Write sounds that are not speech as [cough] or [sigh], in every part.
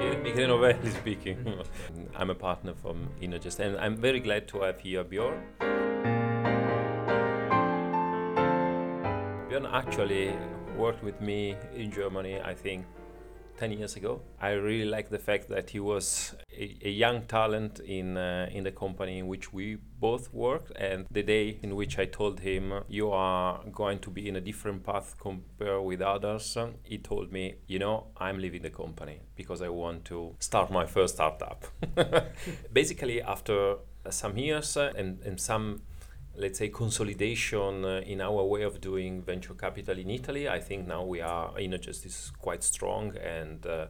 [laughs] Speaking. I'm a partner from Innogest and I'm very glad to have here Bjorn. Bjorn actually worked with me in Germany, I think 10 years ago. I really like the fact that he was a, a young talent in, uh, in the company in which we both worked. And the day in which I told him, You are going to be in a different path compared with others, he told me, You know, I'm leaving the company because I want to start my first startup. [laughs] Basically, after some years uh, and, and some let's say consolidation uh, in our way of doing venture capital in Italy. I think now we are Innogest is quite strong and uh,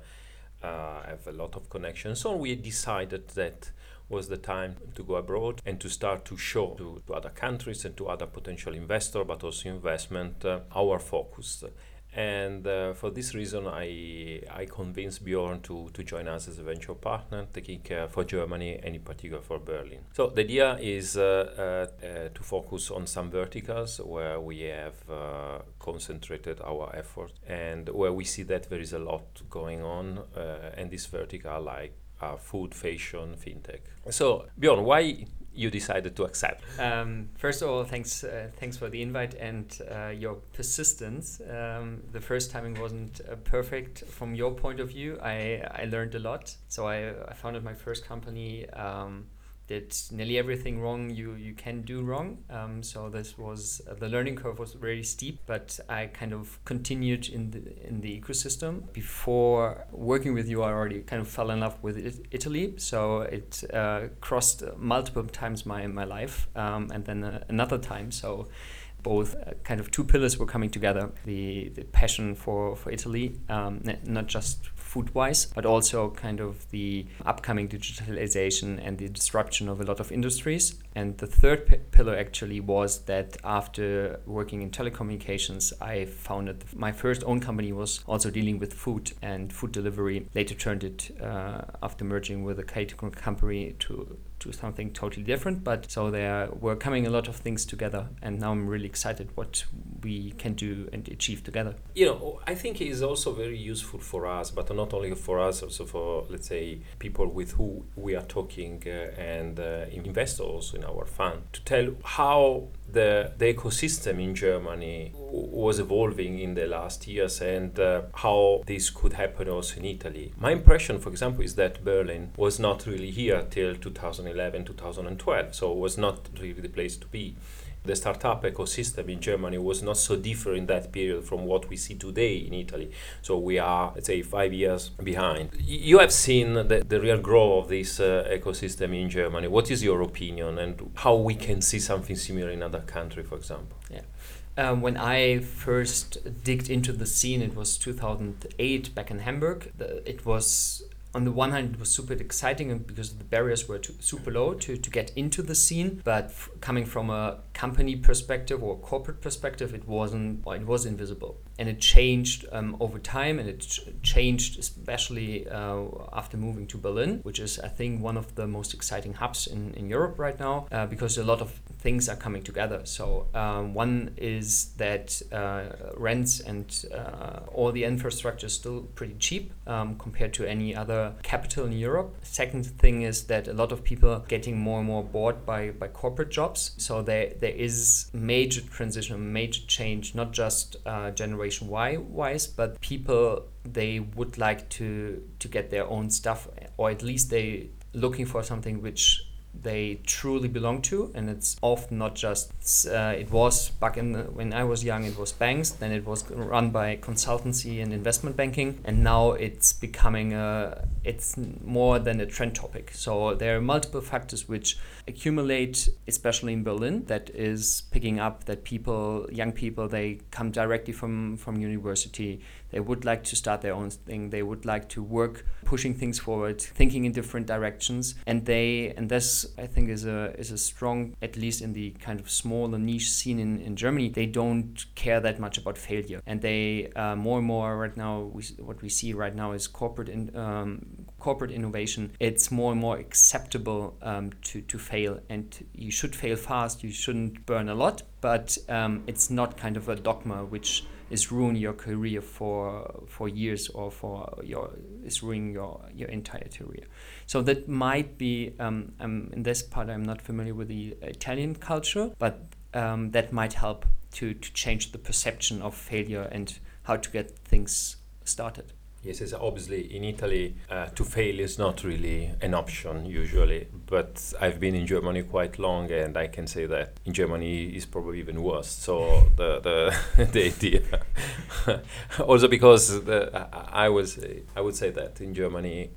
uh, have a lot of connections. So we decided that was the time to go abroad and to start to show to, to other countries and to other potential investor, but also investment, uh, our focus and uh, for this reason I, I convinced Bjorn to, to join us as a venture partner, taking care for Germany and in particular for Berlin. So the idea is uh, uh, uh to focus on some verticals where we have uh, concentrated our effort and where we see that there is a lot going on uh, and this vertical like food, fashion, fintech. So Bjorn, why you decided to accept? Um, first of all, thanks uh, thanks for the invite and uh, your persistence. Um, the first timing wasn't uh, perfect from your point of view. I, I learned a lot. So I, I founded my first company. Um, did nearly everything wrong you you can do wrong. Um, so this was uh, the learning curve was very steep, but I kind of continued in the in the ecosystem. Before working with you, I already kind of fell in love with it, Italy. So it uh, crossed multiple times my my life, um, and then uh, another time. So both uh, kind of two pillars were coming together the, the passion for, for Italy, um, not just food wise, but also kind of the upcoming digitalization and the disruption of a lot of industries. And the third p- pillar actually was that after working in telecommunications, I founded my first own company was also dealing with food and food delivery. Later turned it uh, after merging with a catering company to to something totally different. But so there were coming a lot of things together, and now I'm really excited what we can do and achieve together. You know, I think it is also very useful for us, but not only for us, also for let's say people with who we are talking uh, and uh, investors in our fund to tell how the, the ecosystem in Germany was evolving in the last years and uh, how this could happen also in Italy. My impression, for example, is that Berlin was not really here till 2011, 2012, so it was not really the place to be the startup ecosystem in Germany was not so different in that period from what we see today in Italy. So we are, let's say, five years behind. You have seen the, the real growth of this uh, ecosystem in Germany. What is your opinion and how we can see something similar in other countries, for example? Yeah. Um, when I first digged into the scene, it was 2008 back in Hamburg. The, it was on the one hand, it was super exciting because the barriers were too, super low to, to get into the scene. But f- coming from a company perspective or corporate perspective, it wasn't. It was invisible, and it changed um, over time, and it ch- changed especially uh, after moving to Berlin, which is I think one of the most exciting hubs in, in Europe right now, uh, because a lot of things are coming together. So um, one is that uh, rents and uh, all the infrastructure is still pretty cheap um, compared to any other capital in Europe. Second thing is that a lot of people are getting more and more bored by, by corporate jobs. So there there is major transition, major change, not just uh, generation Y wise, but people they would like to to get their own stuff, or at least they looking for something which they truly belong to and it's often not just uh, it was back in the, when i was young it was banks then it was run by consultancy and investment banking and now it's becoming a it's more than a trend topic so there are multiple factors which accumulate especially in berlin that is picking up that people young people they come directly from from university they would like to start their own thing. They would like to work pushing things forward, thinking in different directions. And they and this I think is a is a strong, at least in the kind of smaller niche scene in, in Germany, they don't care that much about failure. And they uh, more and more right now we, what we see right now is corporate in, um, corporate innovation. It's more and more acceptable um, to, to fail and you should fail fast. You shouldn't burn a lot, but um, it's not kind of a dogma which is ruin your career for for years or for your is ruining your your entire career. So that might be um, um, in this part. I'm not familiar with the Italian culture, but um, that might help to to change the perception of failure and how to get things started. Yes, it's obviously in Italy uh, to fail is not really an option usually, but I've been in Germany quite long, and I can say that in Germany is probably even worse. So the the, [laughs] the idea, [laughs] also because the, I was I would say that in Germany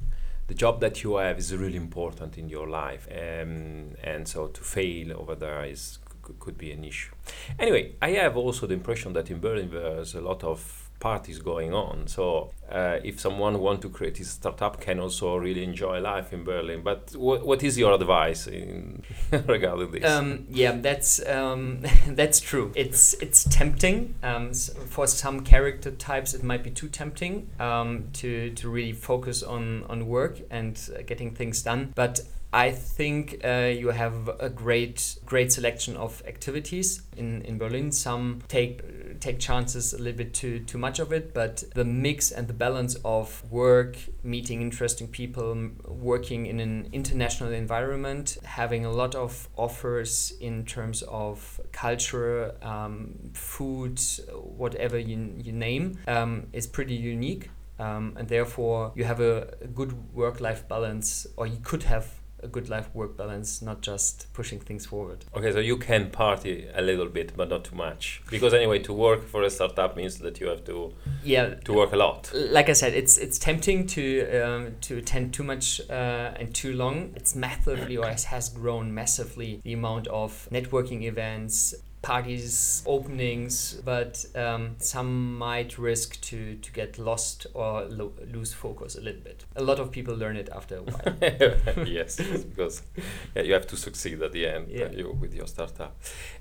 the job that you have is really important in your life, um, and so to fail over there is could be an issue. Anyway, I have also the impression that in Berlin there's a lot of parties going on. So uh, if someone want to create a startup, can also really enjoy life in Berlin. But what is your advice in [laughs] regarding this? Um, yeah, that's um, [laughs] that's true. It's it's tempting um, for some character types. It might be too tempting um, to to really focus on on work and uh, getting things done. But I think uh, you have a great great selection of activities in, in Berlin. Some take take chances a little bit too too much of it, but the mix and the balance of work, meeting interesting people, working in an international environment, having a lot of offers in terms of culture, um, food, whatever you, you name, um, is pretty unique. Um, and therefore, you have a, a good work life balance, or you could have a good life work balance, not just pushing things forward. Okay, so you can party a little bit, but not too much, because anyway, to work for a startup means that you have to yeah to work a lot. Like I said, it's it's tempting to um, to attend too much uh, and too long. It's massively or has grown massively the amount of networking events parties, openings, but um, some might risk to, to get lost or lo- lose focus a little bit. A lot of people learn it after a while. [laughs] yes, because yeah, you have to succeed at the end yeah. uh, you, with your startup.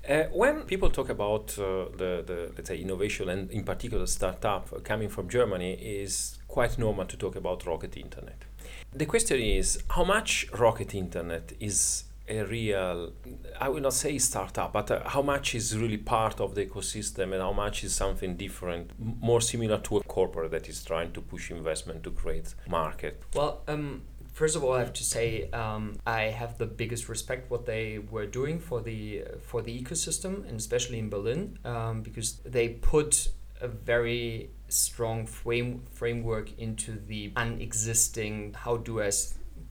Uh, when people talk about uh, the, the, let's say, innovation and in particular startup coming from Germany, is quite normal to talk about rocket internet. The question is how much rocket internet is a real i will not say startup but uh, how much is really part of the ecosystem and how much is something different more similar to a corporate that is trying to push investment to create market? Well um, first of all i have to say um, i have the biggest respect what they were doing for the for the ecosystem and especially in berlin um, because they put a very strong frame framework into the unexisting how do i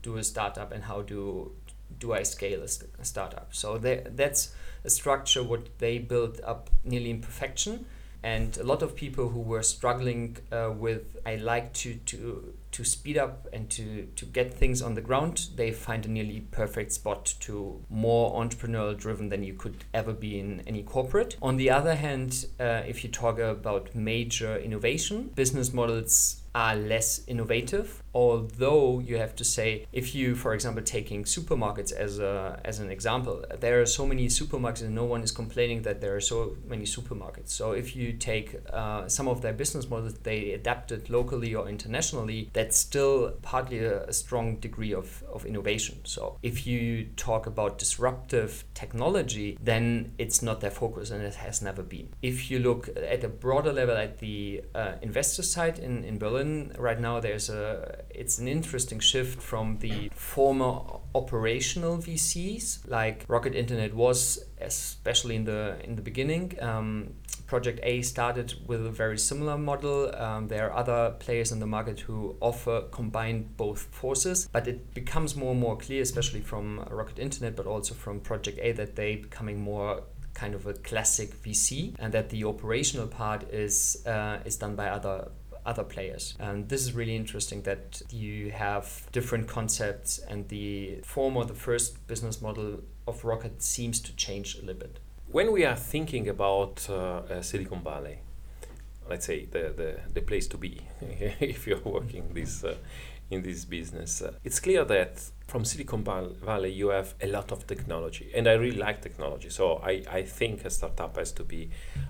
do a startup and how do do I scale a, a startup? So that's a structure what they built up nearly in perfection. And a lot of people who were struggling uh, with, I like to, to, to speed up and to, to get things on the ground, they find a nearly perfect spot to more entrepreneurial driven than you could ever be in any corporate. On the other hand, uh, if you talk about major innovation, business models are less innovative although you have to say if you for example taking supermarkets as a as an example there are so many supermarkets and no one is complaining that there are so many supermarkets. So if you take uh, some of their business models they adapted locally or internationally that's still partly a, a strong degree of, of innovation. So if you talk about disruptive technology then it's not their focus and it has never been. If you look at a broader level at the uh, investor side in, in berlin right now there's a it's an interesting shift from the former operational VCs like Rocket Internet was, especially in the in the beginning. Um, Project A started with a very similar model. Um, there are other players in the market who offer combined both forces, but it becomes more and more clear, especially from Rocket Internet, but also from Project A, that they becoming more kind of a classic VC, and that the operational part is uh, is done by other other players. And this is really interesting that you have different concepts and the former, the first business model of Rocket seems to change a little bit. When we are thinking about uh, Silicon Valley, let's say the, the, the place to be [laughs] if you're working this uh, in this business. Uh, it's clear that from Silicon Valley you have a lot of technology, and I really like technology. So I, I think a startup has to be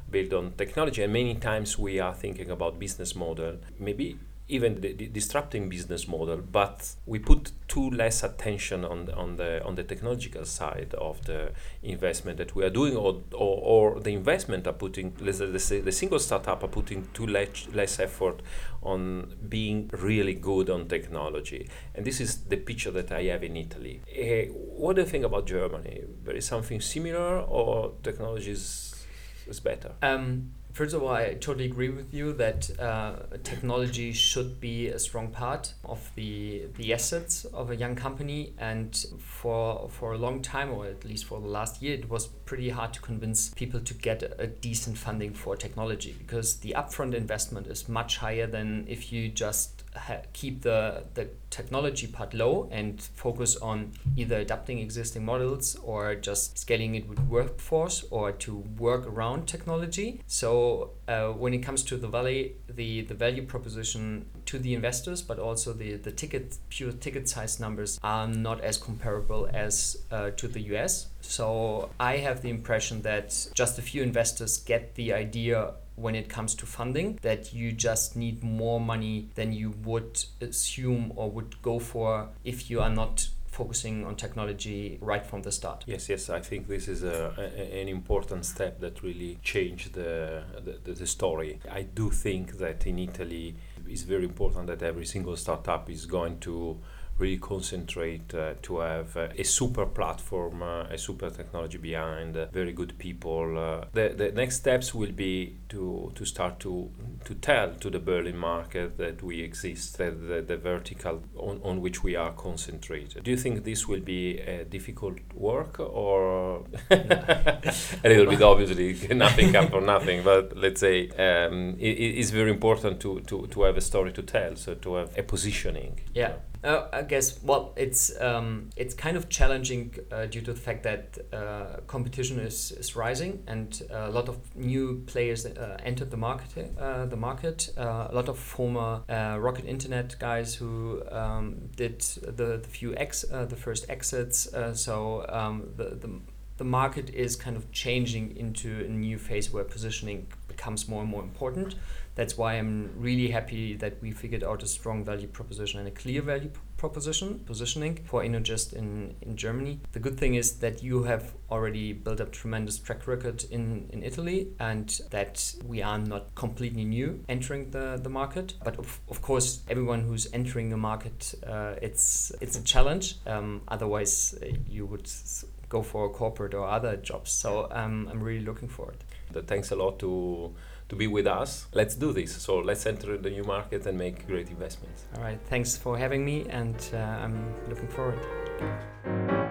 built on technology, and many times we are thinking about business model. Maybe even the, the disrupting business model, but we put too less attention on the, on the on the technological side of the investment that we are doing, or or, or the investment are putting let's, let's say the single startup are putting too less less effort on being really good on technology, and this is the picture that I have in Italy. Uh, what do you think about Germany? There is something similar, or technology is, is better? Um, First of all, I totally agree with you that uh, technology should be a strong part of the the assets of a young company. And for for a long time, or at least for the last year, it was pretty hard to convince people to get a, a decent funding for technology because the upfront investment is much higher than if you just keep the, the technology part low and focus on either adapting existing models or just scaling it with workforce or to work around technology. So uh, when it comes to the value, the, the value proposition to the investors, but also the, the ticket pure ticket size numbers are not as comparable as uh, to the US. So I have the impression that just a few investors get the idea when it comes to funding that you just need more money than you would assume or would go for if you are not focusing on technology right from the start. Yes, yes, I think this is a, a an important step that really changed the, the, the story. I do think that in Italy it's very important that every single startup is going to really concentrate uh, to have uh, a super platform, uh, a super technology behind, uh, very good people. Uh, the, the next steps will be to, to start to, to tell to the Berlin market that we exist, that the, the vertical on, on which we are concentrated. Do you think this will be a difficult work or [laughs] a little bit obviously [laughs] nothing come for nothing, but let's say um, it, it's very important to, to, to have a story to tell, so to have a positioning. Yeah. Uh, I guess well, it's um, it's kind of challenging uh, due to the fact that uh, competition is, is rising and a lot of new players uh, entered the market. Uh, the market. Uh, a lot of former Rocket Internet guys who um, did the, the few ex the first exits. so um, the, the the market is kind of changing into a new phase where positioning becomes more and more important that's why I'm really happy that we figured out a strong value proposition and a clear value proposition positioning for InnoGest in, in Germany. The good thing is that you have already built up tremendous track record in, in Italy and that we are not completely new entering the, the market. But of, of course, everyone who's entering the market, uh, it's it's a challenge. Um, otherwise, uh, you would go for corporate or other jobs. So um, I'm really looking forward. Thanks a lot to to be with us. Let's do this. So let's enter the new market and make great investments. All right. Thanks for having me, and uh, I'm looking forward.